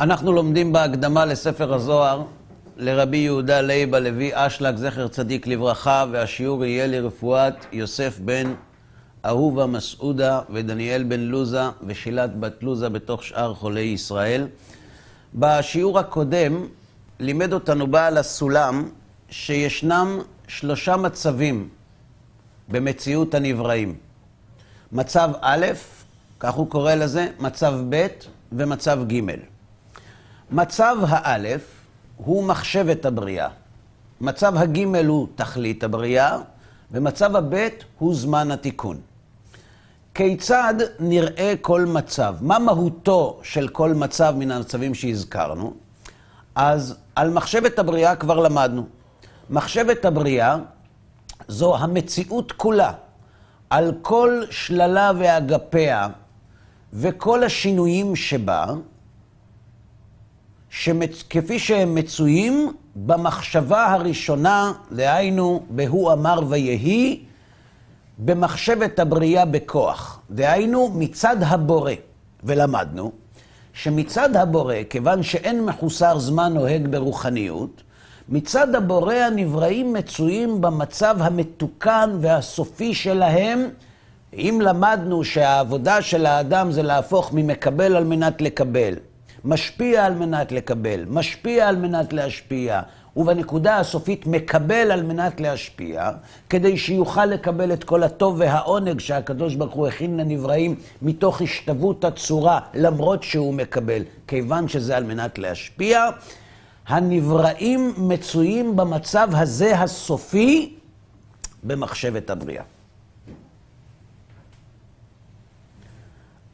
אנחנו לומדים בהקדמה לספר הזוהר לרבי יהודה לייב הלוי אשלג, זכר צדיק לברכה, והשיעור יהיה לרפואת יוסף בן אהובה מסעודה ודניאל בן לוזה ושילת בת לוזה בתוך שאר חולי ישראל. בשיעור הקודם לימד אותנו בעל הסולם שישנם שלושה מצבים במציאות הנבראים. מצב א', כך הוא קורא לזה, מצב ב' ומצב ג'. מצב האלף הוא מחשבת הבריאה. מצב הגימל הוא תכלית הבריאה, ומצב הבית הוא זמן התיקון. כיצד נראה כל מצב? מה מהותו של כל מצב מן המצבים שהזכרנו? אז על מחשבת הבריאה כבר למדנו. מחשבת הבריאה זו המציאות כולה, על כל שללה ואגפיה וכל השינויים שבה, שמצ... כפי שהם מצויים במחשבה הראשונה, דהיינו, בהוא אמר ויהי, במחשבת הבריאה בכוח. דהיינו, מצד הבורא. ולמדנו שמצד הבורא, כיוון שאין מחוסר זמן נוהג ברוחניות, מצד הבורא הנבראים מצויים במצב המתוקן והסופי שלהם. אם למדנו שהעבודה של האדם זה להפוך ממקבל על מנת לקבל, משפיע על מנת לקבל, משפיע על מנת להשפיע, ובנקודה הסופית מקבל על מנת להשפיע, כדי שיוכל לקבל את כל הטוב והעונג שהקדוש ברוך הוא הכין לנבראים מתוך השתוות הצורה, למרות שהוא מקבל, כיוון שזה על מנת להשפיע. הנבראים מצויים במצב הזה הסופי במחשבת הבריאה.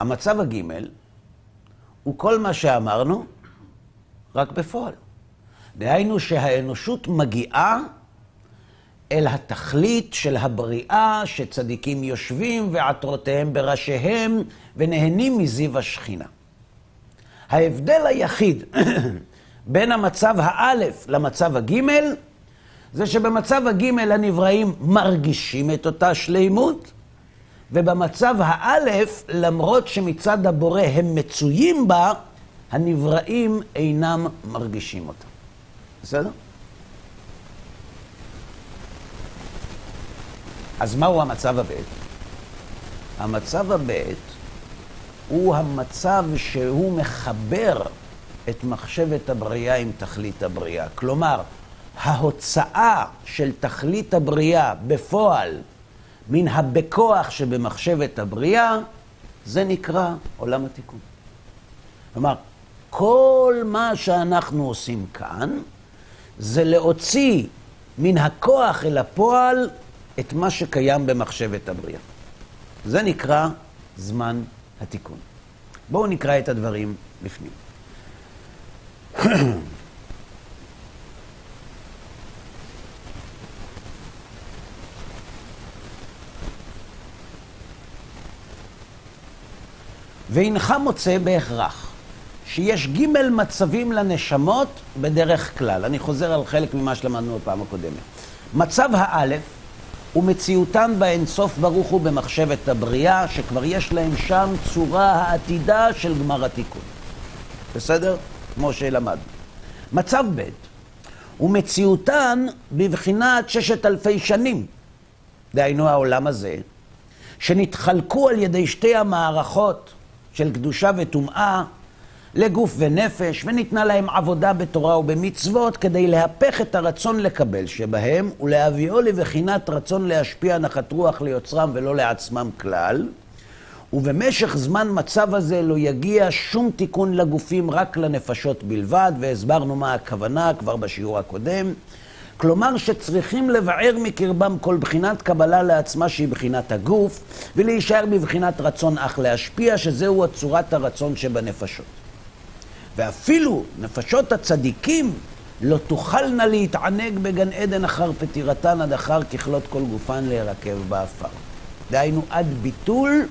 המצב הגימל הוא כל מה שאמרנו, רק בפועל. דהיינו שהאנושות מגיעה אל התכלית של הבריאה, שצדיקים יושבים ועטרותיהם בראשיהם ונהנים מזיו השכינה. ההבדל היחיד בין המצב האלף למצב הגימל, זה שבמצב הגימל הנבראים מרגישים את אותה שלימות, ובמצב האלף, למרות שמצד הבורא הם מצויים בה, הנבראים אינם מרגישים אותה. בסדר? אז מהו המצב הבית? המצב הבית הוא המצב שהוא מחבר את מחשבת הבריאה עם תכלית הבריאה. כלומר, ההוצאה של תכלית הבריאה בפועל מן הבכוח שבמחשבת הבריאה, זה נקרא עולם התיקון. כלומר, כל מה שאנחנו עושים כאן, זה להוציא מן הכוח אל הפועל את מה שקיים במחשבת הבריאה. זה נקרא זמן התיקון. בואו נקרא את הדברים בפנים. והנך מוצא בהכרח שיש ג' מצבים לנשמות בדרך כלל. אני חוזר על חלק ממה שלמדנו בפעם הקודמת. מצב האלף הוא מציאותן באינסוף ברוך הוא במחשבת הבריאה, שכבר יש להם שם צורה העתידה של גמר התיקון. בסדר? כמו שלמדנו. מצב ב' הוא מציאותן בבחינת ששת אלפי שנים. דהיינו העולם הזה, שנתחלקו על ידי שתי המערכות של קדושה וטומאה לגוף ונפש, וניתנה להם עבודה בתורה ובמצוות כדי להפך את הרצון לקבל שבהם ולהביאו לבחינת רצון להשפיע נחת רוח ליוצרם ולא לעצמם כלל. ובמשך זמן מצב הזה לא יגיע שום תיקון לגופים, רק לנפשות בלבד, והסברנו מה הכוונה כבר בשיעור הקודם. כלומר שצריכים לבער מקרבם כל בחינת קבלה לעצמה שהיא בחינת הגוף, ולהישאר בבחינת רצון אך להשפיע, שזהו צורת הרצון שבנפשות. ואפילו נפשות הצדיקים לא תוכלנה להתענג בגן עדן אחר פטירתן עד אחר ככלות כל גופן להירקב באפר. דהיינו עד ביטול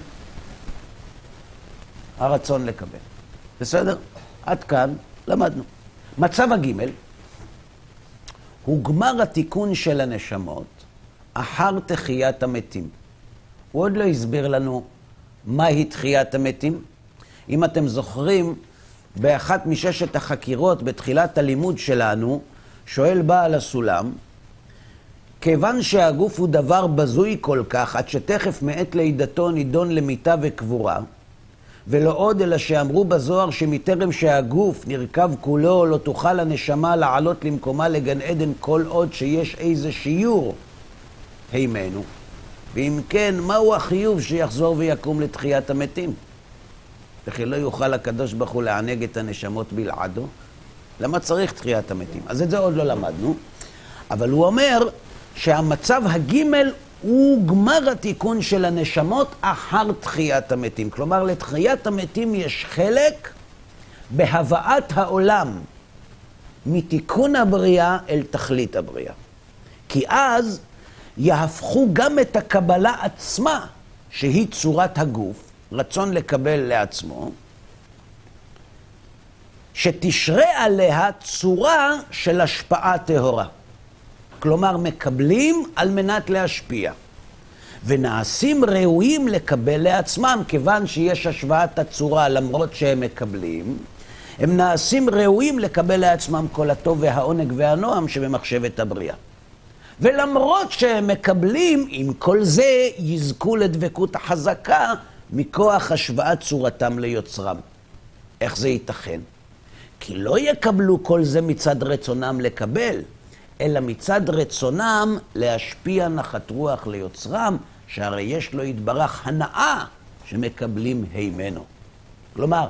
הרצון לקבל. בסדר? עד כאן למדנו. מצב הגימל הוא גמר התיקון של הנשמות אחר תחיית המתים. הוא עוד לא הסביר לנו מהי תחיית המתים. אם אתם זוכרים, באחת מששת החקירות בתחילת הלימוד שלנו, שואל בעל הסולם, כיוון שהגוף הוא דבר בזוי כל כך, עד שתכף מעת לידתו נידון למיתה וקבורה, ולא עוד אלא שאמרו בזוהר שמטרם שהגוף נרכב כולו, לא תוכל הנשמה לעלות למקומה לגן עדן כל עוד שיש איזה שיעור הימנו. ואם כן, מהו החיוב שיחזור ויקום לתחיית המתים? וכי לא יוכל הקדוש ברוך הוא לענג את הנשמות בלעדו? למה צריך תחיית המתים? אז את זה עוד לא למדנו, אבל הוא אומר שהמצב הגימל הוא גמר התיקון של הנשמות אחר תחיית המתים. כלומר, לתחיית המתים יש חלק בהבאת העולם מתיקון הבריאה אל תכלית הבריאה. כי אז יהפכו גם את הקבלה עצמה, שהיא צורת הגוף, רצון לקבל לעצמו, שתשרה עליה צורה של השפעה טהורה. כלומר, מקבלים על מנת להשפיע. ונעשים ראויים לקבל לעצמם, כיוון שיש השוואת הצורה למרות שהם מקבלים, הם נעשים ראויים לקבל לעצמם כל הטוב והעונג והנועם שבמחשבת הבריאה. ולמרות שהם מקבלים, עם כל זה יזכו לדבקות החזקה מכוח השוואת צורתם ליוצרם. איך זה ייתכן? כי לא יקבלו כל זה מצד רצונם לקבל, אלא מצד רצונם להשפיע נחת רוח ליוצרם, שהרי יש לו יתברך הנאה שמקבלים הימנו. כלומר,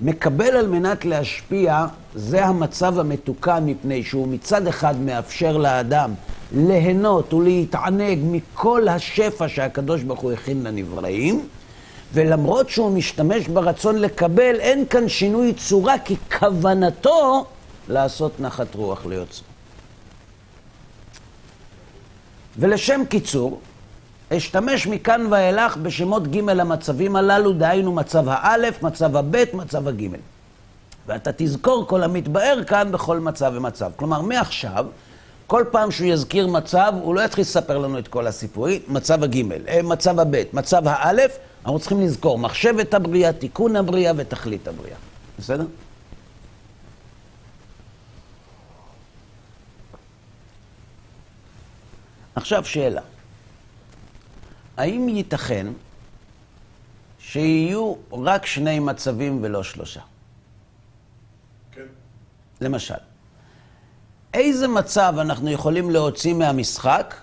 מקבל על מנת להשפיע, זה המצב המתוקן, מפני שהוא מצד אחד מאפשר לאדם ליהנות ולהתענג מכל השפע שהקדוש ברוך הוא הכין לנבראים, ולמרות שהוא משתמש ברצון לקבל, אין כאן שינוי צורה, כי כוונתו לעשות נחת רוח ליוצרו. ולשם קיצור, אשתמש מכאן ואילך בשמות ג' המצבים הללו, דהיינו מצב האלף, מצב הבית, מצב הגימל. ואתה תזכור כל המתבאר כאן בכל מצב ומצב. כלומר, מעכשיו, כל פעם שהוא יזכיר מצב, הוא לא יתחיל לספר לנו את כל הסיפורי, מצב הגימל, אה, מצב הבית, מצב האלף, אנחנו צריכים לזכור מחשבת הבריאה, תיקון הבריאה ותכלית הבריאה. בסדר? עכשיו שאלה. האם ייתכן שיהיו רק שני מצבים ולא שלושה? כן. למשל, איזה מצב אנחנו יכולים להוציא מהמשחק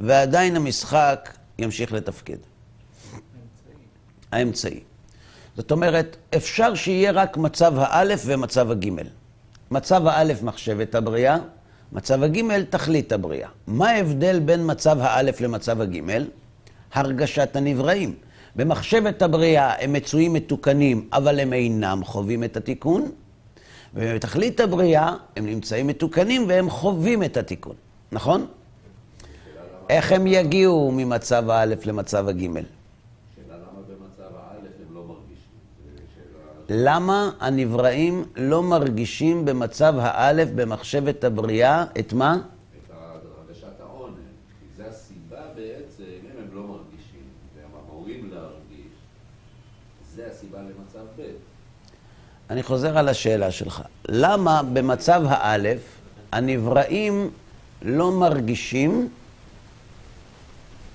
ועדיין המשחק ימשיך לתפקד? האמצעי. זאת אומרת, אפשר שיהיה רק מצב האלף ומצב הגימל. מצב האלף מחשבת הבריאה, מצב הגימל תכלית הבריאה. מה ההבדל בין מצב האלף למצב הגימל? הרגשת הנבראים. במחשבת הבריאה הם מצויים מתוקנים, אבל הם אינם חווים את התיקון, ובתכלית הבריאה הם נמצאים מתוקנים והם חווים את התיקון, נכון? איך הם יגיעו ממצב האלף למצב הגימל? למה הנבראים לא מרגישים במצב האלף, במחשבת הבריאה, את מה? את הרגשת העונג. כי זה הסיבה בעצם, אם הם לא מרגישים, והם אמורים להרגיש, זה הסיבה למצב ב'. אני חוזר על השאלה שלך. למה במצב האלף הנבראים לא מרגישים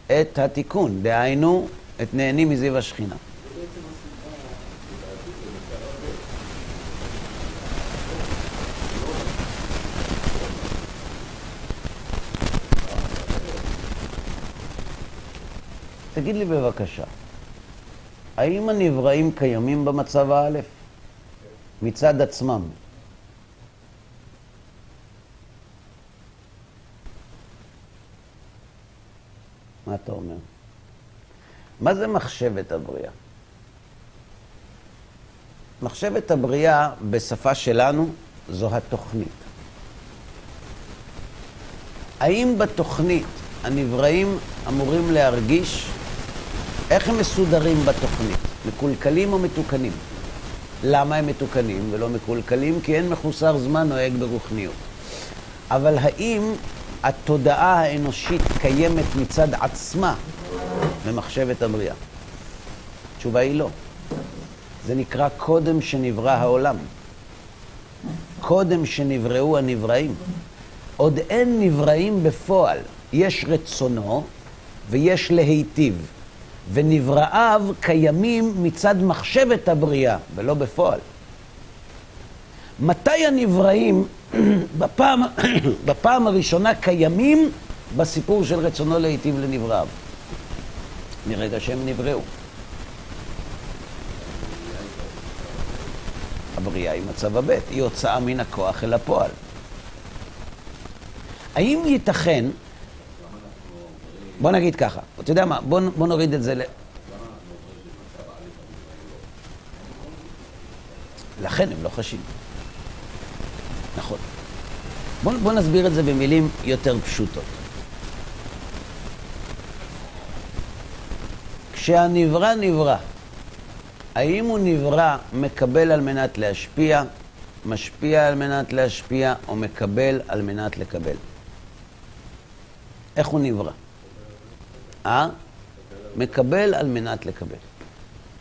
את התיקון, דהיינו, את נהנים מזיו השכינה? תגיד לי בבקשה, האם הנבראים קיימים במצב האלף? מצד עצמם. מה אתה אומר? מה זה מחשבת הבריאה? מחשבת הבריאה בשפה שלנו זו התוכנית. האם בתוכנית הנבראים אמורים להרגיש איך הם מסודרים בתוכנית? מקולקלים או מתוקנים? למה הם מתוקנים ולא מקולקלים? כי אין מחוסר זמן נוהג ברוחניות. אבל האם התודעה האנושית קיימת מצד עצמה במחשבת הבריאה? התשובה היא לא. זה נקרא קודם שנברא העולם. קודם שנבראו הנבראים. עוד אין נבראים בפועל. יש רצונו ויש להיטיב. ונבראיו קיימים מצד מחשבת הבריאה, ולא בפועל. מתי הנבראים בפעם, בפעם הראשונה קיימים בסיפור של רצונו להיטיב לנבראיו? מרגע שהם נבראו. הבריאה היא מצב הבית, היא הוצאה מן הכוח אל הפועל. האם ייתכן, בוא נגיד ככה, אתה יודע מה, בוא, בוא נוריד את זה ל... לכן הם לא חשים. נכון. בוא, בוא נסביר את זה במילים יותר פשוטות. כשהנברא נברא, האם הוא נברא מקבל על מנת להשפיע, משפיע על מנת להשפיע, או מקבל על מנת לקבל? איך הוא נברא? אה? מקבל על מנת לקבל.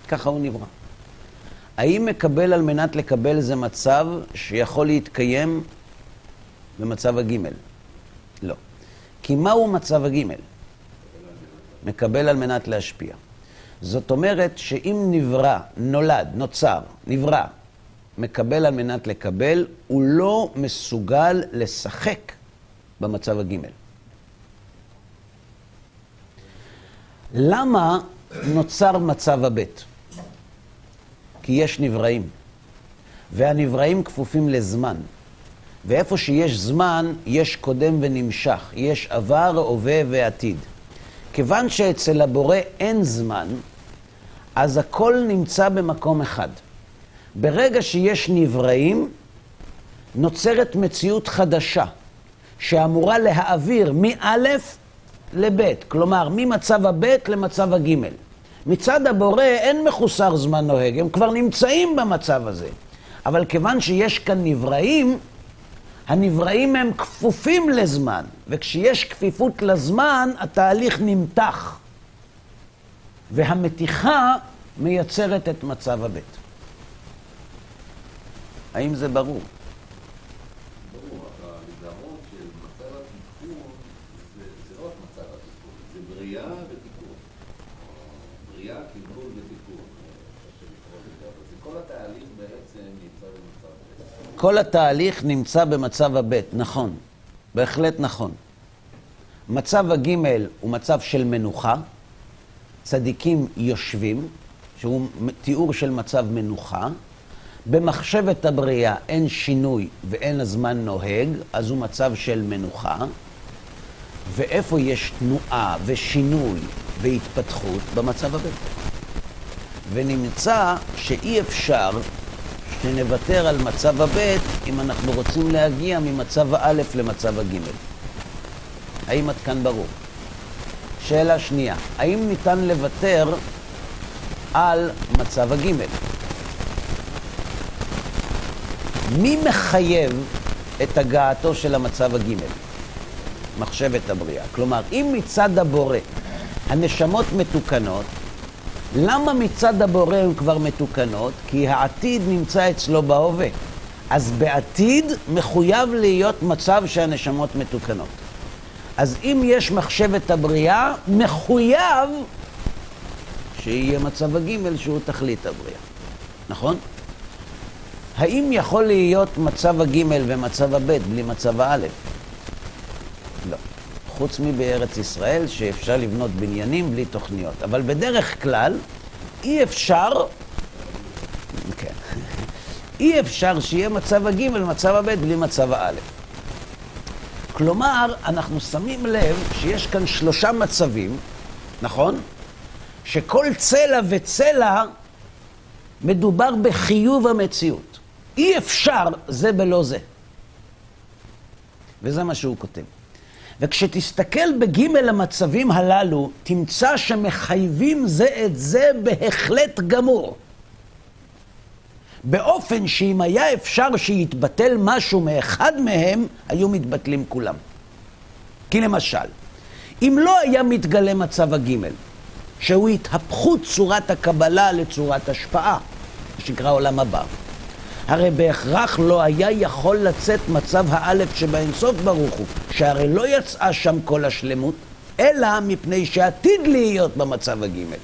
ככה הוא נברא. האם מקבל על מנת לקבל זה מצב שיכול להתקיים במצב הגימל? לא. כי מהו מצב הגימל? מקבל על מנת להשפיע. זאת אומרת שאם נברא, נולד, נוצר, נברא, מקבל על מנת לקבל, הוא לא מסוגל לשחק במצב הגימל. למה נוצר מצב הבית? כי יש נבראים, והנבראים כפופים לזמן. ואיפה שיש זמן, יש קודם ונמשך, יש עבר, הווה ועתיד. כיוון שאצל הבורא אין זמן, אז הכל נמצא במקום אחד. ברגע שיש נבראים, נוצרת מציאות חדשה, שאמורה להעביר מא' לב', כלומר, ממצב הב' למצב הג'. מצד הבורא אין מחוסר זמן נוהג, הם כבר נמצאים במצב הזה. אבל כיוון שיש כאן נבראים, הנבראים הם כפופים לזמן, וכשיש כפיפות לזמן, התהליך נמתח. והמתיחה מייצרת את מצב הבית. האם זה ברור ההגדרות של מצב התיקון זה, זה לא רק מצב התיקון, זה בריאה ותיקון. בריאה, כיוון ותיקון, קשה לקרוא לזה, אבל זה כל התהליך בעצם נמצא במצב הבית. כל התהליך נמצא במצב הבית, נכון. בהחלט נכון. מצב הגימל הוא מצב של מנוחה, צדיקים יושבים, שהוא תיאור של מצב מנוחה. במחשבת הבריאה אין שינוי ואין הזמן נוהג, אז הוא מצב של מנוחה. ואיפה יש תנועה ושינוי והתפתחות? במצב הבא. ונמצא שאי אפשר שנוותר על מצב הב' אם אנחנו רוצים להגיע ממצב האלף למצב הגימל. האם עד כאן ברור? שאלה שנייה, האם ניתן לוותר על מצב הגימל? מי מחייב את הגעתו של המצב הגימל? מחשבת הבריאה. כלומר, אם מצד הבורא הנשמות מתוקנות, למה מצד הבורא הן כבר מתוקנות? כי העתיד נמצא אצלו בהווה. אז בעתיד מחויב להיות מצב שהנשמות מתוקנות. אז אם יש מחשבת הבריאה, מחויב שיהיה מצב הגימל שהוא תכלית הבריאה. נכון? האם יכול להיות מצב הגימל ומצב הבית בלי מצב האלף? חוץ מבארץ ישראל, שאפשר לבנות בניינים בלי תוכניות. אבל בדרך כלל, אי אפשר, כן, אי אפשר שיהיה מצב הגימל ומצב הבית בלי מצב האלף. כלומר, אנחנו שמים לב שיש כאן שלושה מצבים, נכון? שכל צלע וצלע מדובר בחיוב המציאות. אי אפשר זה בלא זה. וזה מה שהוא כותב. וכשתסתכל בגימל המצבים הללו, תמצא שמחייבים זה את זה בהחלט גמור. באופן שאם היה אפשר שיתבטל משהו מאחד מהם, היו מתבטלים כולם. כי למשל, אם לא היה מתגלה מצב הגימל, שהוא התהפכות צורת הקבלה לצורת השפעה, שנקרא עולם הבא. הרי בהכרח לא היה יכול לצאת מצב האלף שבאינסוף ברוך הוא, שהרי לא יצאה שם כל השלמות, אלא מפני שעתיד להיות במצב הגימל,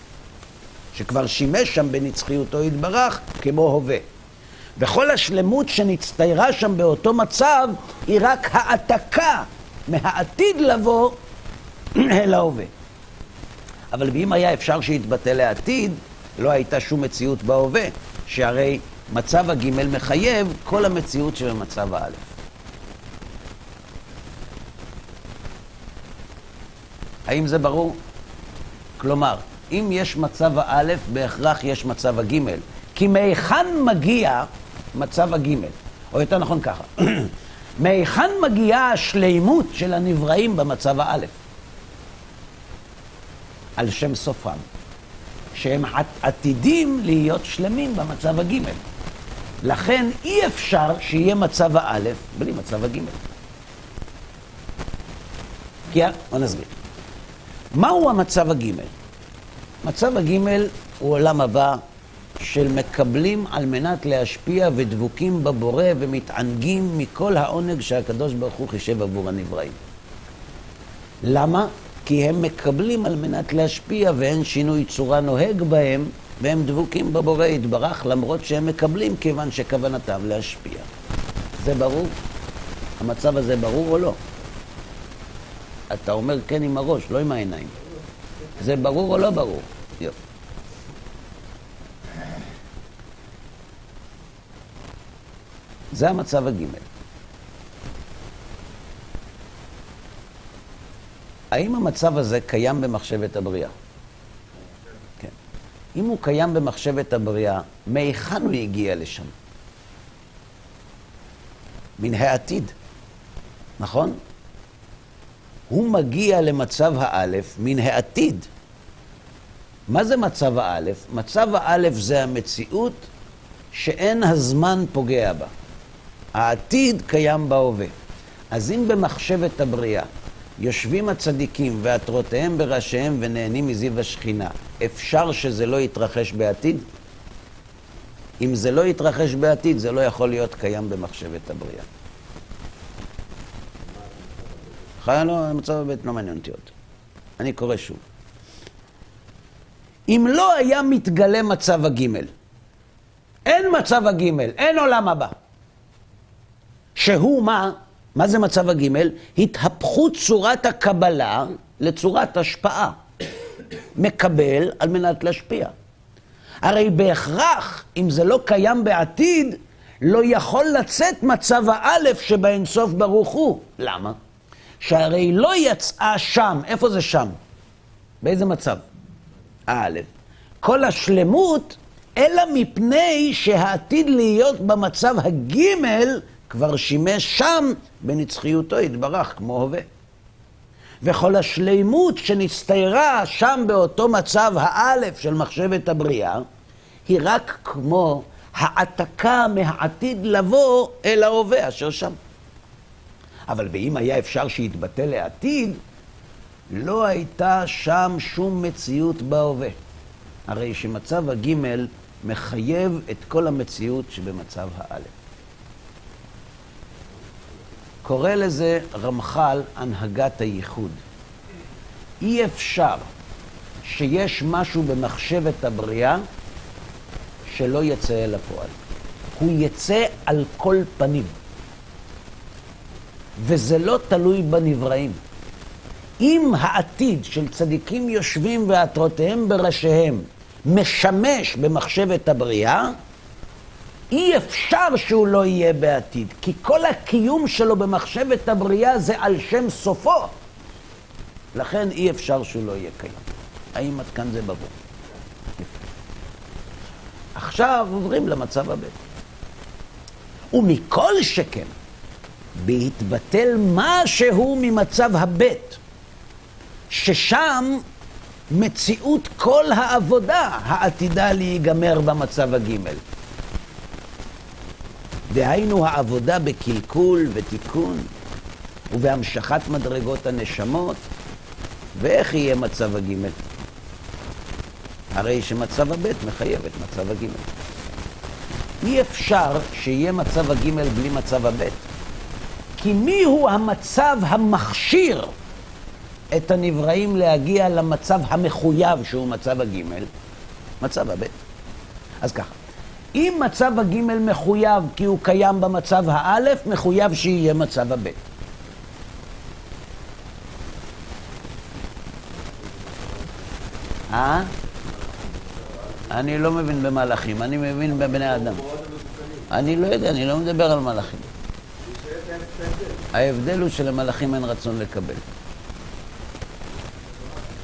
שכבר שימש שם בנצחיותו יתברך כמו הווה. וכל השלמות שנצטיירה שם באותו מצב היא רק העתקה מהעתיד לבוא אל ההווה. אבל אם היה אפשר שיתבטא לעתיד, לא הייתה שום מציאות בהווה, שהרי מצב הגימל מחייב כל המציאות שבמצב האלף. האם זה ברור? כלומר, אם יש מצב האלף, בהכרח יש מצב הגימל. כי מהיכן מגיע מצב הגימל? או יותר נכון ככה, מהיכן מגיעה השלימות של הנבראים במצב האלף? על שם סופם, שהם עתידים להיות שלמים במצב הגימל. לכן אי אפשר שיהיה מצב האלף בלי מצב הגימל. כי, בוא נסביר. מהו המצב הגימל? מצב הגימל הוא עולם הבא של מקבלים על מנת להשפיע ודבוקים בבורא ומתענגים מכל העונג שהקדוש ברוך הוא חישב עבור הנבראים. למה? כי הם מקבלים על מנת להשפיע ואין שינוי צורה נוהג בהם והם דבוקים בבורא יתברך למרות שהם מקבלים כיוון שכוונתם להשפיע. זה ברור? המצב הזה ברור או לא? אתה אומר כן עם הראש, לא עם העיניים. זה ברור או לא ברור? יופי. זה המצב הגימל. האם המצב הזה קיים במחשבת הבריאה? אם הוא קיים במחשבת הבריאה, מהיכן הוא הגיע לשם? מן העתיד, נכון? הוא מגיע למצב האלף מן העתיד. מה זה מצב האלף? מצב האלף זה המציאות שאין הזמן פוגע בה. העתיד קיים בהווה. אז אם במחשבת הבריאה יושבים הצדיקים ועטרותיהם בראשיהם ונהנים מזיו השכינה, אפשר שזה לא יתרחש בעתיד? אם זה לא יתרחש בעתיד, זה לא יכול להיות קיים במחשבת הבריאה. חיה לא, המצב הבית לא מעניין אותי עוד. אני קורא שוב. אם לא היה מתגלה מצב הגימל, אין מצב הגימל, אין עולם הבא. שהוא מה? מה זה מצב הגימל? התהפכות צורת הקבלה לצורת השפעה. מקבל על מנת להשפיע. הרי בהכרח, אם זה לא קיים בעתיד, לא יכול לצאת מצב האלף שבאינסוף ברוך הוא. למה? שהרי לא יצאה שם, איפה זה שם? באיזה מצב? האלף. כל השלמות, אלא מפני שהעתיד להיות במצב הגימל כבר שימש שם בנצחיותו יתברך כמו הווה. וכל השלימות שנסתיירה שם באותו מצב האלף של מחשבת הבריאה, היא רק כמו העתקה מהעתיד לבוא אל ההווה אשר שם. אבל ואם היה אפשר שיתבטא לעתיד, לא הייתה שם שום מציאות בהווה. הרי שמצב הגימל מחייב את כל המציאות שבמצב האלף. קורא לזה רמח"ל הנהגת הייחוד. אי אפשר שיש משהו במחשבת הבריאה שלא יצא אל הפועל. הוא יצא על כל פנים. וזה לא תלוי בנבראים. אם העתיד של צדיקים יושבים ועטרותיהם בראשיהם משמש במחשבת הבריאה, אי אפשר שהוא לא יהיה בעתיד, כי כל הקיום שלו במחשבת הבריאה זה על שם סופו. לכן אי אפשר שהוא לא יהיה קיים. האם עד כאן זה ברור? עכשיו עוברים למצב הבא. ומכל שכן, בהתבטל משהו ממצב הבית, ששם מציאות כל העבודה העתידה להיגמר במצב הגימל. דהיינו העבודה בקלקול ותיקון ובהמשכת מדרגות הנשמות, ואיך יהיה מצב הגימל? הרי שמצב הבית מחייב את מצב הגימל. אי אפשר שיהיה מצב הגימל בלי מצב הבית. כי מי הוא המצב המכשיר את הנבראים להגיע למצב המחויב שהוא מצב הגימל? מצב הבית. אז ככה, אם מצב הגימל מחויב כי הוא קיים במצב האלף, מחויב שיהיה מצב הבית. אה? אני לא מבין במלאכים, אני מבין בבני אדם. אני לא יודע, אני לא מדבר על מלאכים. ההבדל הוא שלמלאכים אין רצון לקבל.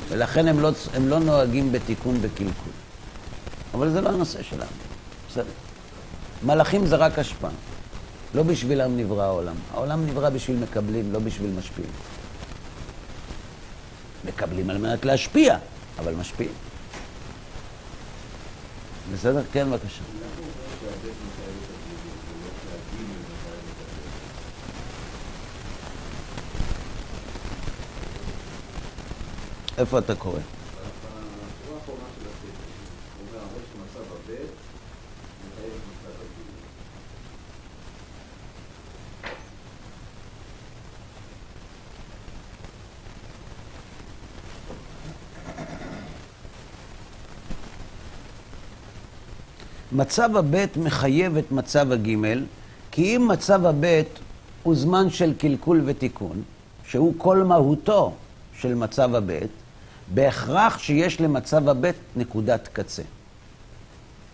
ולכן הם לא, הם לא נוהגים בתיקון בקלקול. אבל זה לא הנושא שלנו. מלאכים זה רק השפעה. לא בשבילם נברא העולם. העולם נברא בשביל מקבלים, לא בשביל משפיעים. מקבלים על מנת להשפיע, אבל משפיעים. בסדר? כן, בבקשה. איפה אתה קורא? מצב הבית מחייב את מצב הגימל, כי אם מצב הבית הוא זמן של קלקול ותיקון, שהוא כל מהותו של מצב הבית, בהכרח שיש למצב הבית נקודת קצה.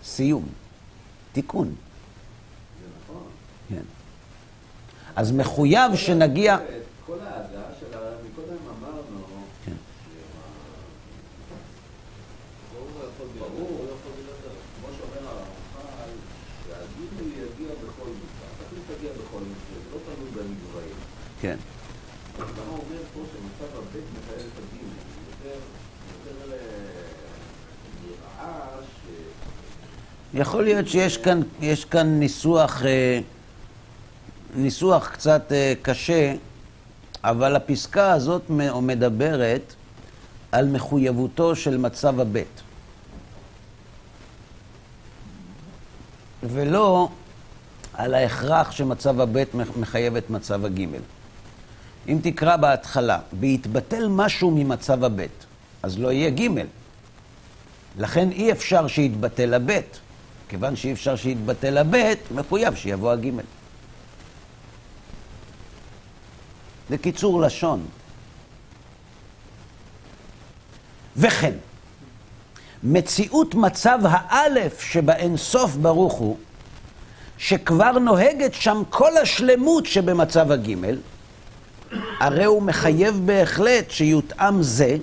סיום. תיקון. זה נכון. כן. אז מחויב שנגיע... כל ההגעה של ה... מקודם אמרנו... כן. ברור, כמו שאומר הרמח"ל, שהגיל יגיע בכל מקרה. התכלית תגיע בכל מקרה, זה לא תלוי בנבראים. כן. אז למה הוא אומר פה שמצב הבית מתאר את הגיל? יותר, יותר נראה ש... יכול להיות שיש כאן, כאן ניסוח, אה, ניסוח קצת אה, קשה, אבל הפסקה הזאת מדברת על מחויבותו של מצב הבית. ולא על ההכרח שמצב הבית מח- מחייב את מצב הגימל. אם תקרא בהתחלה, בהתבטל משהו ממצב הבית, אז לא יהיה גימל. לכן אי אפשר שיתבטל הבית. כיוון שאי אפשר שיתבטל הבית, מחויב שיבוא הגימל. זה לשון. וכן, מציאות מצב האלף שבאין סוף ברוך הוא, שכבר נוהגת שם כל השלמות שבמצב הגימל, הרי הוא מחייב בהחלט שיותאם זה,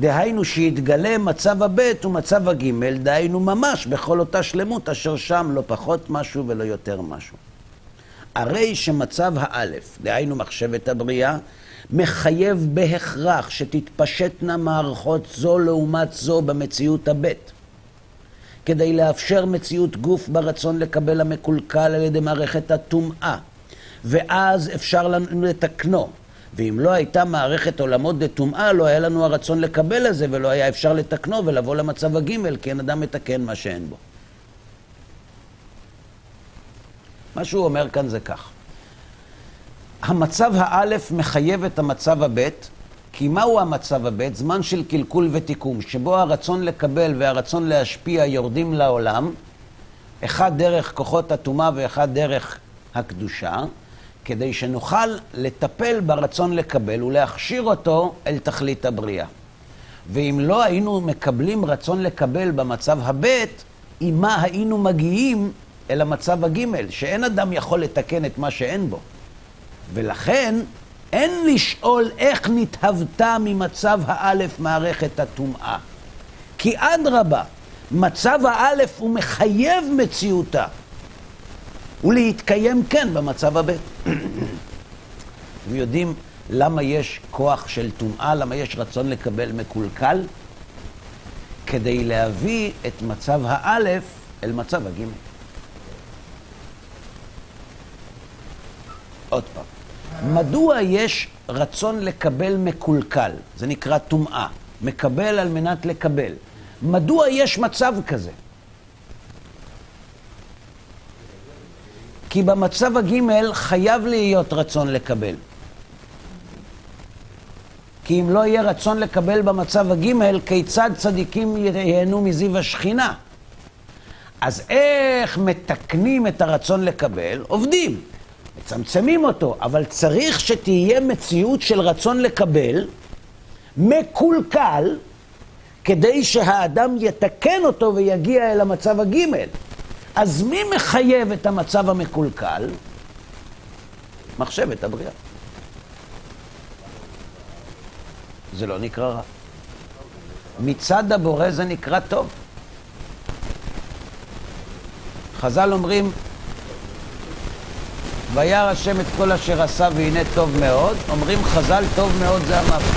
דהיינו שיתגלה מצב הבית ומצב הגימל, דהיינו ממש בכל אותה שלמות אשר שם לא פחות משהו ולא יותר משהו. הרי שמצב האלף, דהיינו מחשבת הבריאה, מחייב בהכרח שתתפשטנה מערכות זו לעומת זו במציאות הבית. כדי לאפשר מציאות גוף ברצון לקבל המקולקל על ידי מערכת הטומאה, ואז אפשר לנו לתקנו. ואם לא הייתה מערכת עולמות דטומאה, לא היה לנו הרצון לקבל את זה, ולא היה אפשר לתקנו ולבוא למצב הגימל, כי אין אדם מתקן מה שאין בו. מה שהוא אומר כאן זה כך. המצב האלף מחייב את המצב הבית, כי מהו המצב הבית? זמן של קלקול ותיקום, שבו הרצון לקבל והרצון להשפיע יורדים לעולם, אחד דרך כוחות הטומאה ואחד דרך הקדושה, כדי שנוכל לטפל ברצון לקבל ולהכשיר אותו אל תכלית הבריאה. ואם לא היינו מקבלים רצון לקבל במצב הבית, עם מה היינו מגיעים אל המצב הגימל, שאין אדם יכול לתקן את מה שאין בו. ולכן אין לשאול איך נתהוותה ממצב האלף מערכת הטומאה. כי אדרבה, מצב האלף הוא מחייב מציאותה. ולהתקיים כן במצב הבית. ויודעים למה יש כוח של טומאה, למה יש רצון לקבל מקולקל? כדי להביא את מצב האלף אל מצב הגימל. עוד פעם, מדוע יש רצון לקבל מקולקל? זה נקרא טומאה. מקבל על מנת לקבל. מדוע יש מצב כזה? כי במצב הגימל חייב להיות רצון לקבל. כי אם לא יהיה רצון לקבל במצב הגימל, כיצד צדיקים ייהנו מזיו השכינה? אז איך מתקנים את הרצון לקבל? עובדים, מצמצמים אותו, אבל צריך שתהיה מציאות של רצון לקבל, מקולקל, כדי שהאדם יתקן אותו ויגיע אל המצב הגימל. אז מי מחייב את המצב המקולקל? מחשבת הבריאה. זה לא נקרא רע. מצד הבורא זה נקרא טוב. חז"ל אומרים, וירא השם את כל אשר עשה והנה טוב מאוד, אומרים חז"ל טוב מאוד זה המוות.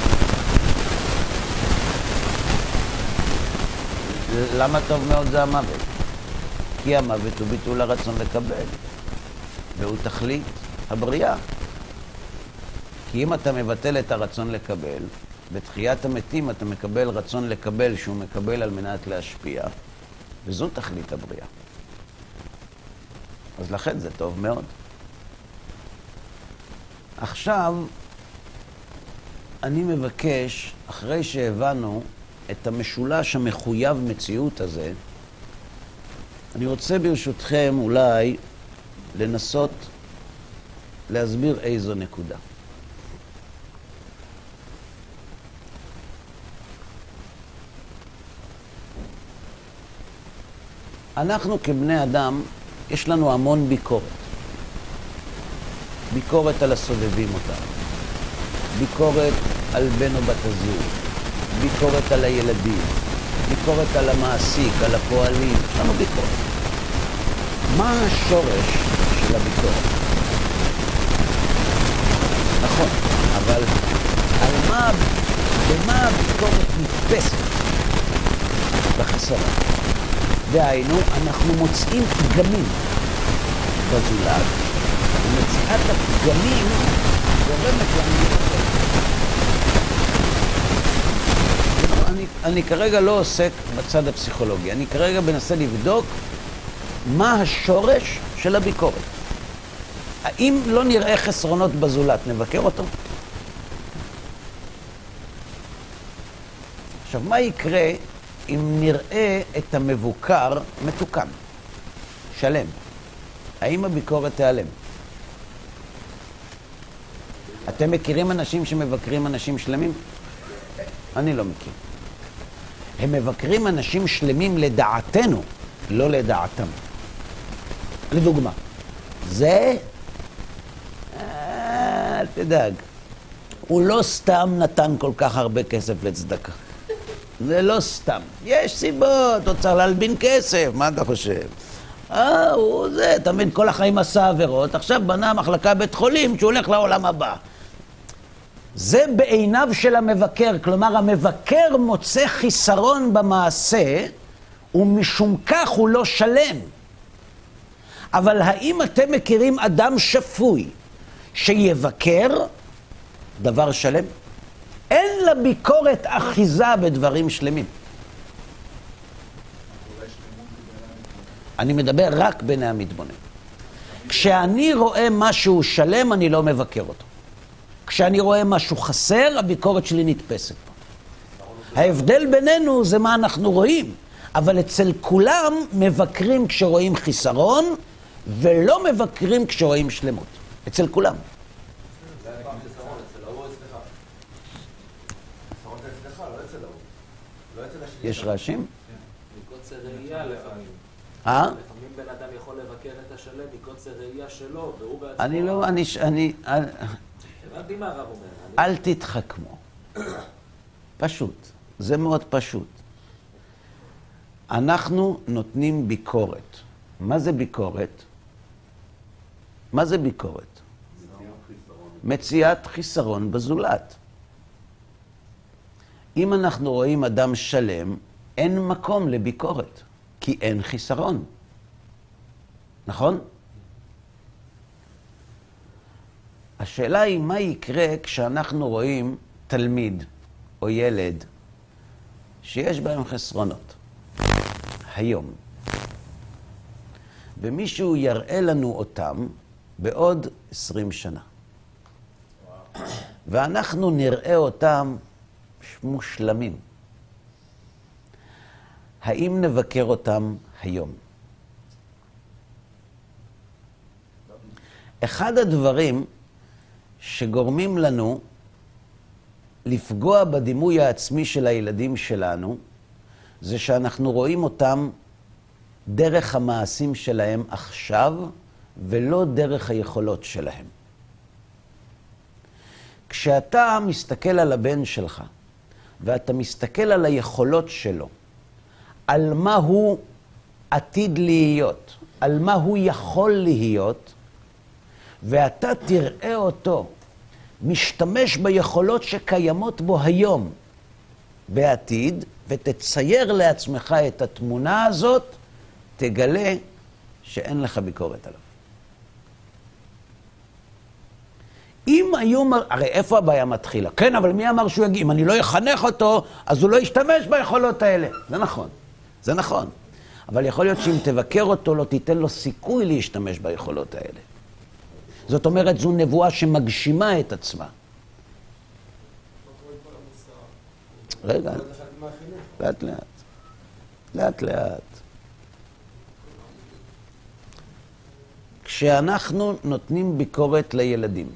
למה טוב מאוד זה המוות? כי המוות הוא ביטול הרצון לקבל, והוא תכלית הבריאה. כי אם אתה מבטל את הרצון לקבל, בתחיית המתים אתה מקבל רצון לקבל שהוא מקבל על מנת להשפיע, וזו תכלית הבריאה. אז לכן זה טוב מאוד. עכשיו, אני מבקש, אחרי שהבנו את המשולש המחויב מציאות הזה, אני רוצה ברשותכם אולי לנסות להסביר איזו נקודה. אנחנו כבני אדם, יש לנו המון ביקורת. ביקורת על הסובבים אותנו, ביקורת על בן או בת הזוג, ביקורת על הילדים, ביקורת על המעסיק, על הפועלים, יש לנו ביקורת. מה השורש של הביקורת? נכון, אבל על מה, במה הביקורת נתפסת? בחסרה. דהיינו, אנחנו מוצאים פגמים בזולת, ומציאת הפגמים גורמת לנו לבקר. אני, אני כרגע לא עוסק בצד הפסיכולוגי, אני כרגע מנסה לבדוק מה השורש של הביקורת. האם לא נראה חסרונות בזולת, נבקר אותו? עכשיו, מה יקרה אם נראה את המבוקר מתוקן, שלם? האם הביקורת תיעלם? אתם מכירים אנשים שמבקרים אנשים שלמים? אני לא מכיר. הם מבקרים אנשים שלמים לדעתנו, לא לדעתם. לדוגמה, זה, אל תדאג, הוא לא סתם נתן כל כך הרבה כסף לצדקה. זה לא סתם. יש סיבות, הוא צריך להלבין כסף, מה אתה חושב? אה, הוא זה, תמיד כל החיים עשה עבירות, עכשיו בנה מחלקה בית חולים שהוא הולך לעולם הבא. זה בעיניו של המבקר, כלומר המבקר מוצא חיסרון במעשה ומשום כך הוא לא שלם. אבל האם אתם מכירים אדם שפוי שיבקר דבר שלם? אין לביקורת אחיזה בדברים שלמים. אני מדבר רק בעיני המתבונן. כשאני רואה משהו שלם, אני לא מבקר אותו. כשאני רואה משהו חסר, הביקורת שלי נתפסת פה. ההבדל בינינו זה מה אנחנו רואים, אבל אצל כולם מבקרים כשרואים חיסרון, ולא מבקרים כשרואים שלמות. אצל כולם. יש רעשים? מקוצר ראייה לפעמים. אה? לפעמים בן אדם יכול לבקר את השלם מקוצר ראייה שלו, והוא בעצמו... אני לא, אני, אני, אל, תתחכמו. פשוט. זה מאוד פשוט. אנחנו נותנים ביקורת. מה זה ביקורת? מה זה ביקורת? מציאת חיסרון בזולת. אם אנחנו רואים אדם שלם, אין מקום לביקורת, כי אין חיסרון. נכון? השאלה היא מה יקרה כשאנחנו רואים תלמיד או ילד שיש בהם חסרונות. היום. ומישהו יראה לנו אותם בעוד עשרים שנה. ואנחנו נראה אותם מושלמים. האם נבקר אותם היום? אחד הדברים שגורמים לנו לפגוע בדימוי העצמי של הילדים שלנו, זה שאנחנו רואים אותם דרך המעשים שלהם עכשיו, ולא דרך היכולות שלהם. כשאתה מסתכל על הבן שלך, ואתה מסתכל על היכולות שלו, על מה הוא עתיד להיות, על מה הוא יכול להיות, ואתה תראה אותו משתמש ביכולות שקיימות בו היום בעתיד, ותצייר לעצמך את התמונה הזאת, תגלה שאין לך ביקורת עליו. אם היו, הרי איפה הבעיה מתחילה? כן, אבל מי אמר שהוא יגיד? אם אני לא אחנך אותו, אז הוא לא ישתמש ביכולות האלה. זה נכון, זה נכון. אבל יכול להיות שאם תבקר אותו, לא תיתן לו סיכוי להשתמש ביכולות האלה. זאת אומרת, זו נבואה שמגשימה את עצמה. רגע, לאט לאט. לאט לאט. כשאנחנו נותנים ביקורת לילדים,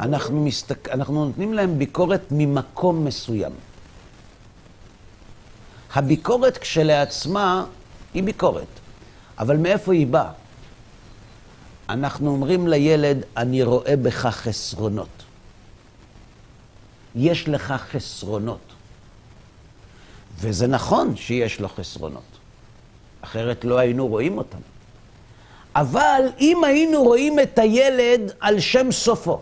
אנחנו, מסתק... אנחנו נותנים להם ביקורת ממקום מסוים. הביקורת כשלעצמה היא ביקורת, אבל מאיפה היא באה? אנחנו אומרים לילד, אני רואה בך חסרונות. יש לך חסרונות. וזה נכון שיש לו חסרונות, אחרת לא היינו רואים אותם. אבל אם היינו רואים את הילד על שם סופו,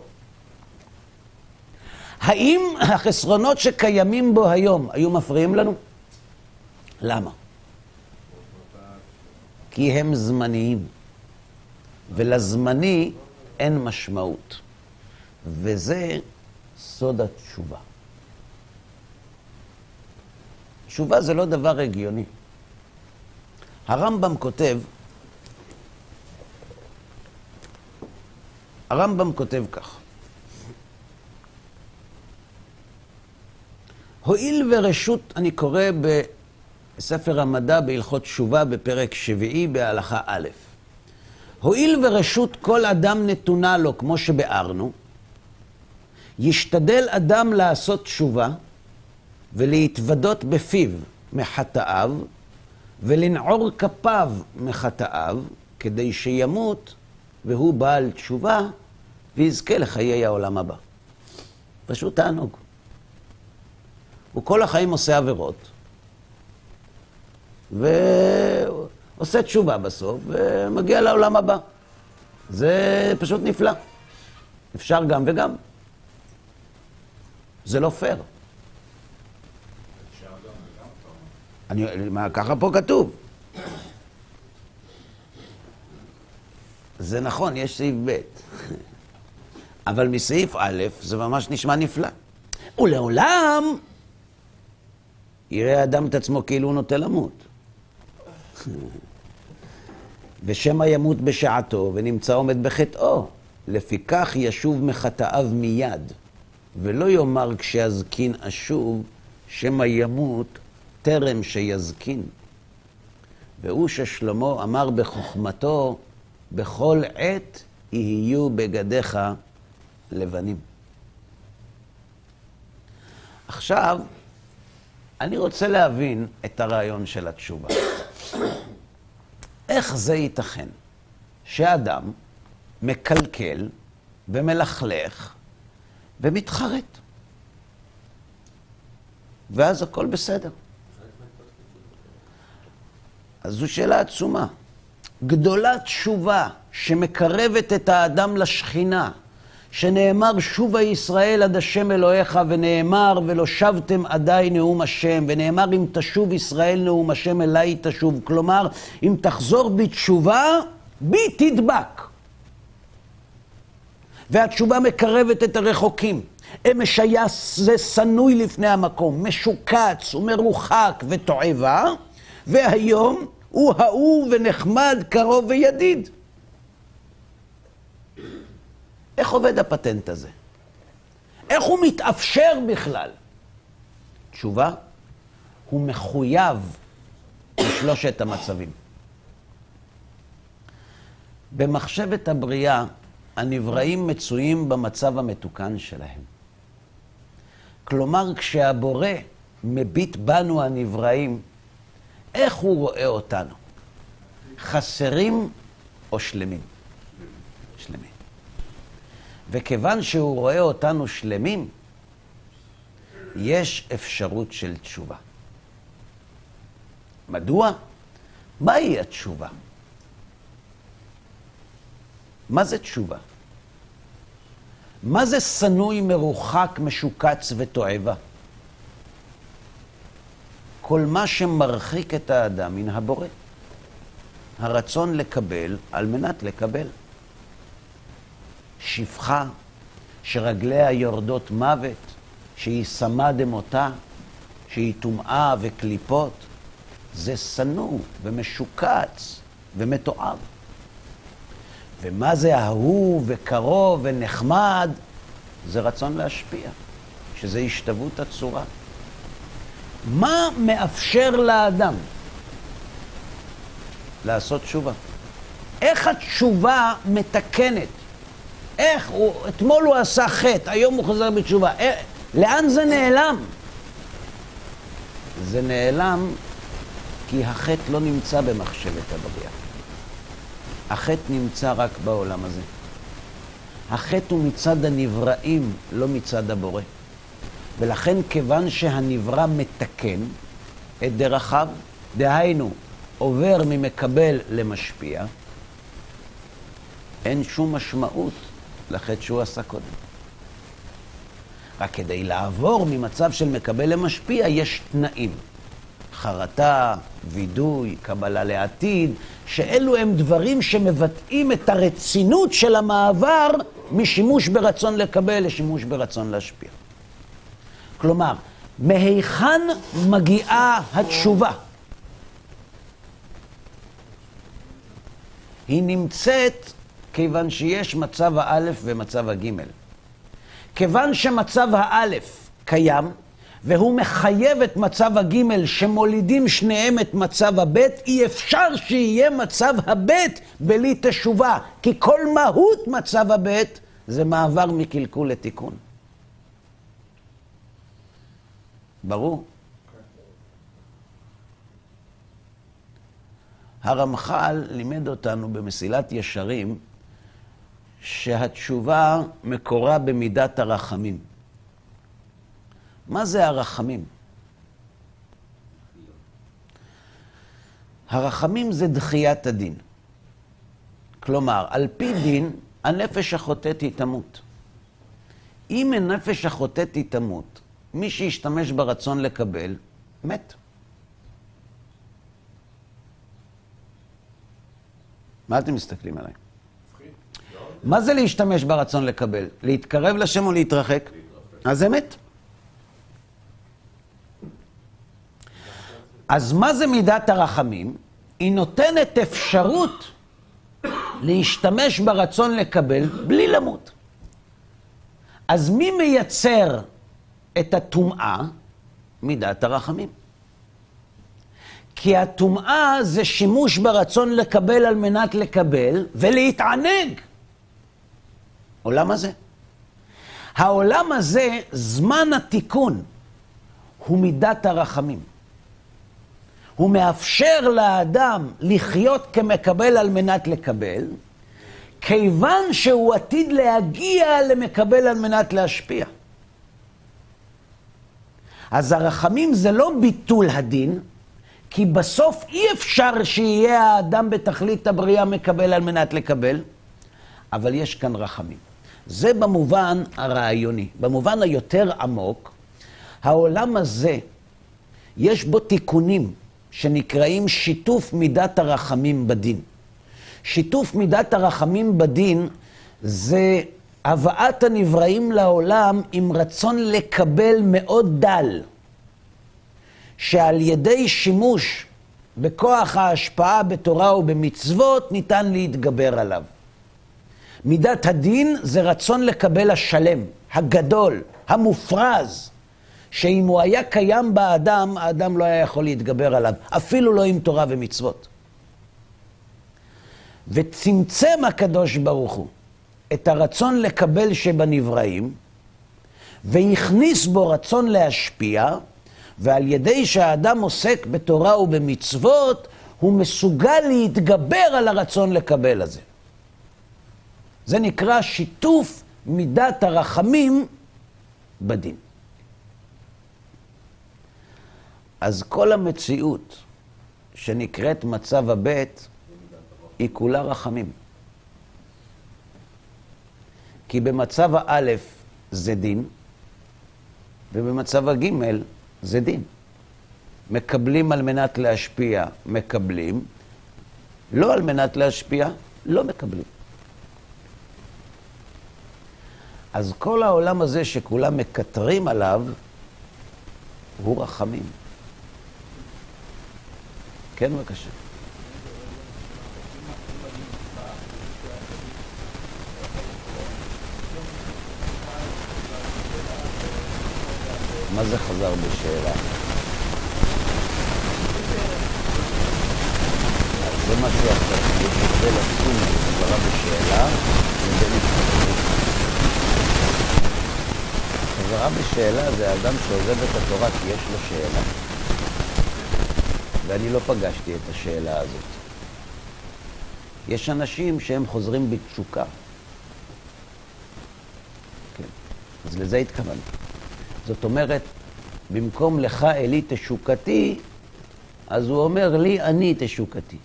האם החסרונות שקיימים בו היום היו מפריעים לנו? למה? כי הם זמניים. ולזמני אין משמעות. וזה סוד התשובה. תשובה זה לא דבר הגיוני. הרמב"ם כותב, הרמב"ם כותב כך: הואיל ורשות, אני קורא בספר המדע בהלכות תשובה בפרק שביעי בהלכה א', הואיל ורשות כל אדם נתונה לו, כמו שביארנו, ישתדל אדם לעשות תשובה ולהתוודות בפיו מחטאיו ולנעור כפיו מחטאיו, כדי שימות והוא בעל תשובה ויזכה לחיי העולם הבא. פשוט תענוג. הוא כל החיים עושה עבירות, ו... עושה תשובה בסוף, ומגיע לעולם הבא. זה פשוט נפלא. אפשר גם וגם. זה לא פייר. אני, מה, ככה פה כתוב. זה נכון, יש סעיף ב', אבל מסעיף א' זה ממש נשמע נפלא. ולעולם יראה אדם את עצמו כאילו הוא נוטה למות. ושמא ימות בשעתו ונמצא עומד בחטאו. לפיכך ישוב מחטאיו מיד, ולא יאמר כשיזקין אשוב, שמא ימות טרם שיזקין. והוא ששלמה אמר בחוכמתו, בכל עת יהיו בגדיך לבנים. עכשיו, אני רוצה להבין את הרעיון של התשובה. איך זה ייתכן שאדם מקלקל ומלכלך ומתחרט? ואז הכל בסדר. אז זו שאלה עצומה. גדולה תשובה שמקרבת את האדם לשכינה, שנאמר שובה ישראל עד השם אלוהיך, ונאמר ולא שבתם עדיי נאום השם, ונאמר אם תשוב ישראל נאום השם אליי תשוב. כלומר, אם תחזור בתשובה, בי תדבק. והתשובה מקרבת את הרחוקים. אמש היה זה שנוי לפני המקום, משוקץ ומרוחק ותועבה, והיום הוא אהוב ונחמד, קרוב וידיד. איך עובד הפטנט הזה? איך הוא מתאפשר בכלל? תשובה, הוא מחויב בשלושת המצבים. במחשבת הבריאה, הנבראים מצויים במצב המתוקן שלהם. כלומר, כשהבורא מביט בנו הנבראים, איך הוא רואה אותנו? חסרים או שלמים? שלמים. וכיוון שהוא רואה אותנו שלמים, יש אפשרות של תשובה. מדוע? מהי התשובה? מה זה תשובה? מה זה שנוי, מרוחק, משוקץ ותועבה? כל מה שמרחיק את האדם מן הבורא. הרצון לקבל על מנת לקבל. שפחה שרגליה יורדות מוות, שהיא שמה דמותה, שהיא טומאה וקליפות, זה שנוא ומשוקץ ומתועב. ומה זה אהוב וקרוב ונחמד? זה רצון להשפיע, שזה השתוות הצורה. מה מאפשר לאדם לעשות תשובה? איך התשובה מתקנת? איך הוא, אתמול הוא עשה חטא, היום הוא חוזר בתשובה. איך, לאן זה נעלם? זה נעלם כי החטא לא נמצא במחשבת הבריאה. החטא נמצא רק בעולם הזה. החטא הוא מצד הנבראים, לא מצד הבורא. ולכן כיוון שהנברא מתקן את דרכיו, דהיינו, עובר ממקבל למשפיע, אין שום משמעות לחטא שהוא עשה קודם. רק כדי לעבור ממצב של מקבל למשפיע, יש תנאים. חרטה, וידוי, קבלה לעתיד, שאלו הם דברים שמבטאים את הרצינות של המעבר משימוש ברצון לקבל לשימוש ברצון להשפיע. כלומר, מהיכן מגיעה התשובה? היא נמצאת כיוון שיש מצב האלף ומצב הגימל. כיוון שמצב האלף קיים, והוא מחייב את מצב הגימל שמולידים שניהם את מצב הבית, אי אפשר שיהיה מצב הבית בלי תשובה, כי כל מהות מצב הבית זה מעבר מקלקול לתיקון. ברור? הרמח"ל לימד אותנו במסילת ישרים שהתשובה מקורה במידת הרחמים. מה זה הרחמים? הרחמים זה דחיית הדין. כלומר, על פי דין, הנפש החוטאת היא תמות. אם הנפש החוטאת היא תמות, מי שישתמש ברצון לקבל, מת. מה אתם מסתכלים עליי? מה זה להשתמש ברצון לקבל? להתקרב לשם או להתרחק? אז זה מת. אז מה זה מידת הרחמים? היא נותנת אפשרות להשתמש ברצון לקבל בלי למות. אז מי מייצר את הטומאה? מידת הרחמים. כי הטומאה זה שימוש ברצון לקבל על מנת לקבל ולהתענג. עולם הזה. העולם הזה, זמן התיקון, הוא מידת הרחמים. הוא מאפשר לאדם לחיות כמקבל על מנת לקבל, כיוון שהוא עתיד להגיע למקבל על מנת להשפיע. אז הרחמים זה לא ביטול הדין, כי בסוף אי אפשר שיהיה האדם בתכלית הבריאה מקבל על מנת לקבל, אבל יש כאן רחמים. זה במובן הרעיוני. במובן היותר עמוק, העולם הזה, יש בו תיקונים שנקראים שיתוף מידת הרחמים בדין. שיתוף מידת הרחמים בדין זה הבאת הנבראים לעולם עם רצון לקבל מאוד דל, שעל ידי שימוש בכוח ההשפעה בתורה ובמצוות ניתן להתגבר עליו. מידת הדין זה רצון לקבל השלם, הגדול, המופרז, שאם הוא היה קיים באדם, האדם לא היה יכול להתגבר עליו, אפילו לא עם תורה ומצוות. וצמצם הקדוש ברוך הוא את הרצון לקבל שבנבראים, והכניס בו רצון להשפיע, ועל ידי שהאדם עוסק בתורה ובמצוות, הוא מסוגל להתגבר על הרצון לקבל הזה. זה נקרא שיתוף מידת הרחמים בדין. אז כל המציאות שנקראת מצב הבית היא כולה רחמים. כי במצב האלף זה דין, ובמצב הגimel זה דין. מקבלים על מנת להשפיע, מקבלים. לא על מנת להשפיע, לא מקבלים. אז כל העולם הזה שכולם מקטרים עליו, הוא רחמים. כן, בבקשה. מה זה חזר בשאלה? זה משהו אחר, יש הבדל עצום בין חזרה בשאלה לבין התחתנות. חזרה בשאלה זה אדם שעוזב את התורה כי יש לו שאלה. ואני לא פגשתי את השאלה הזאת. יש אנשים שהם חוזרים בתשוקה. כן, אז לזה התכוונתי. זאת אומרת, במקום לך אלי תשוקתי, אז הוא אומר לי אני תשוקתי.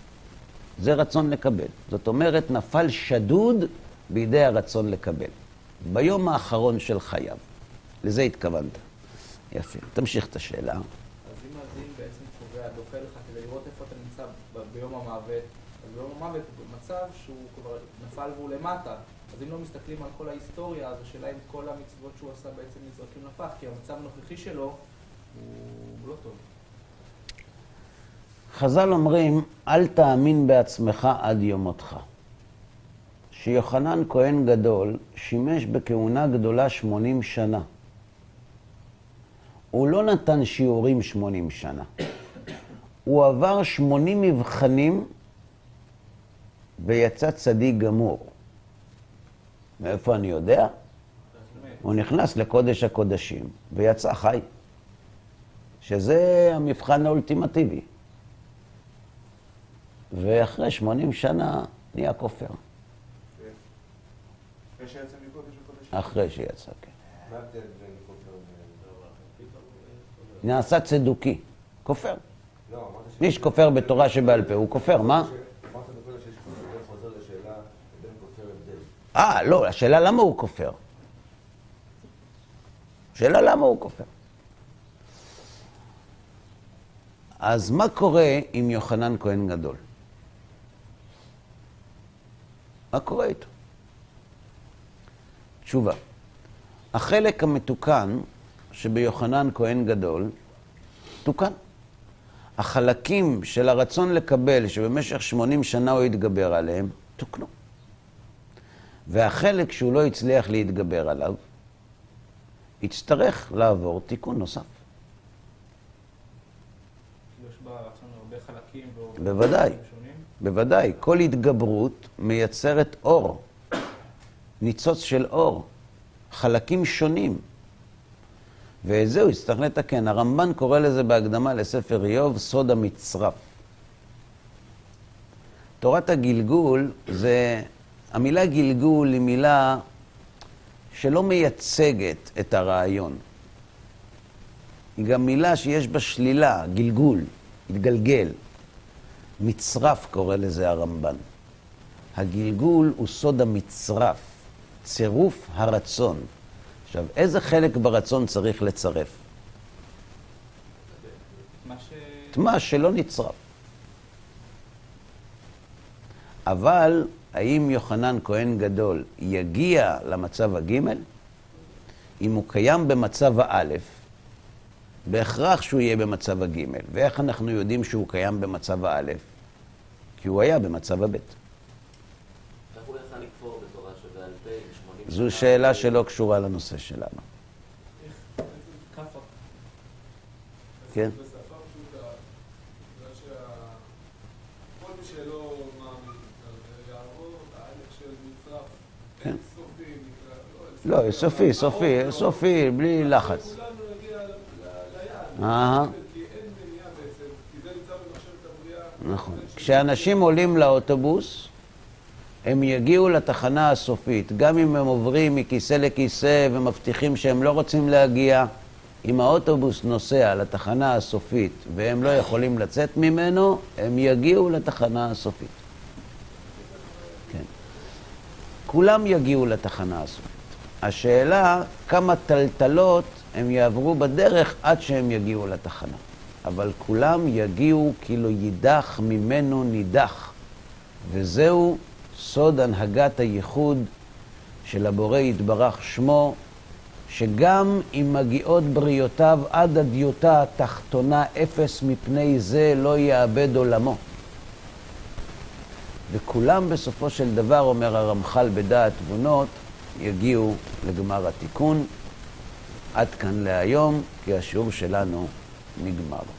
זה רצון לקבל. זאת אומרת, נפל שדוד בידי הרצון לקבל. ביום האחרון של חייו. לזה התכוונת. יפה. תמשיך את השאלה. אז אם הדין בעצם קובע, דוחה לך כדי לראות איפה אתה נמצא ביום המוות, אז ביום המוות הוא במצב שהוא כבר נפל והוא למטה. אז אם לא מסתכלים על כל ההיסטוריה, אז השאלה אם כל המצוות שהוא עשה בעצם נזרקים לפח, כי המצב הנוכחי שלו הוא לא טוב. חז"ל אומרים, אל תאמין בעצמך עד יום מותך. שיוחנן כהן גדול שימש בכהונה גדולה 80 שנה. הוא לא נתן שיעורים 80 שנה. הוא עבר 80 מבחנים ויצא צדיק גמור. מאיפה אני יודע? הוא נכנס לקודש הקודשים ויצא חי. שזה המבחן האולטימטיבי. ואחרי 80 שנה נהיה כופר. אחרי שיצא מקודש וקודש? אחרי שיצא, כן. מה ההבדל בין כופר ו... נעשה צדוקי. כופר. מי שכופר בתורה שבעל פה הוא כופר, מה? אה, לא, השאלה למה הוא כופר. השאלה למה הוא כופר. אז מה קורה עם יוחנן כהן גדול? מה קורה איתו? תשובה. החלק המתוקן שביוחנן כהן גדול, תוקן. החלקים של הרצון לקבל, שבמשך 80 שנה הוא התגבר עליהם, תוקנו. והחלק שהוא לא הצליח להתגבר עליו, יצטרך לעבור תיקון נוסף. יש בה רצון הרבה חלקים והרבה בוודאי. בוודאי, כל התגברות מייצרת אור, ניצוץ של אור, חלקים שונים. ואת זה הוא יצטרך לתקן. הרמב"ן קורא לזה בהקדמה לספר איוב, סוד המצרף. תורת הגלגול זה, המילה גלגול היא מילה שלא מייצגת את הרעיון. היא גם מילה שיש בה שלילה, גלגול, התגלגל. מצרף קורא לזה הרמב"ן. הגלגול הוא סוד המצרף, צירוף הרצון. עכשיו, איזה חלק ברצון צריך לצרף? את מה שלא נצרף. אבל האם יוחנן כהן גדול יגיע למצב הגימל? אם הוא קיים במצב האלף, בהכרח שהוא יהיה במצב הגימל. ואיך אנחנו יודעים שהוא קיים במצב האלף? כי הוא היה במצב הבית. איך הוא יכל לכפור בתורה שבעל פה עם 80 זו שאלה שלא קשורה לנושא שלנו. כן? כן. נקרא, לא, סופי, סופי, סופי, בלי לחץ. נכון. כשאנשים עולים לאוטובוס, הם יגיעו לתחנה הסופית, גם אם הם עוברים מכיסא לכיסא ומבטיחים שהם לא רוצים להגיע. אם האוטובוס נוסע לתחנה הסופית והם לא יכולים לצאת ממנו, הם יגיעו לתחנה הסופית. כן. כולם יגיעו לתחנה הסופית. השאלה, כמה טלטלות הם יעברו בדרך עד שהם יגיעו לתחנה. אבל כולם יגיעו כאילו יידח ממנו נידח. וזהו סוד הנהגת הייחוד של הבורא יתברך שמו, שגם אם מגיעות בריותיו עד הדיוטה התחתונה אפס מפני זה לא יאבד עולמו. וכולם בסופו של דבר, אומר הרמח"ל בדעת תבונות, יגיעו לגמר התיקון. עד כאן להיום, כי השיעור שלנו נגמר.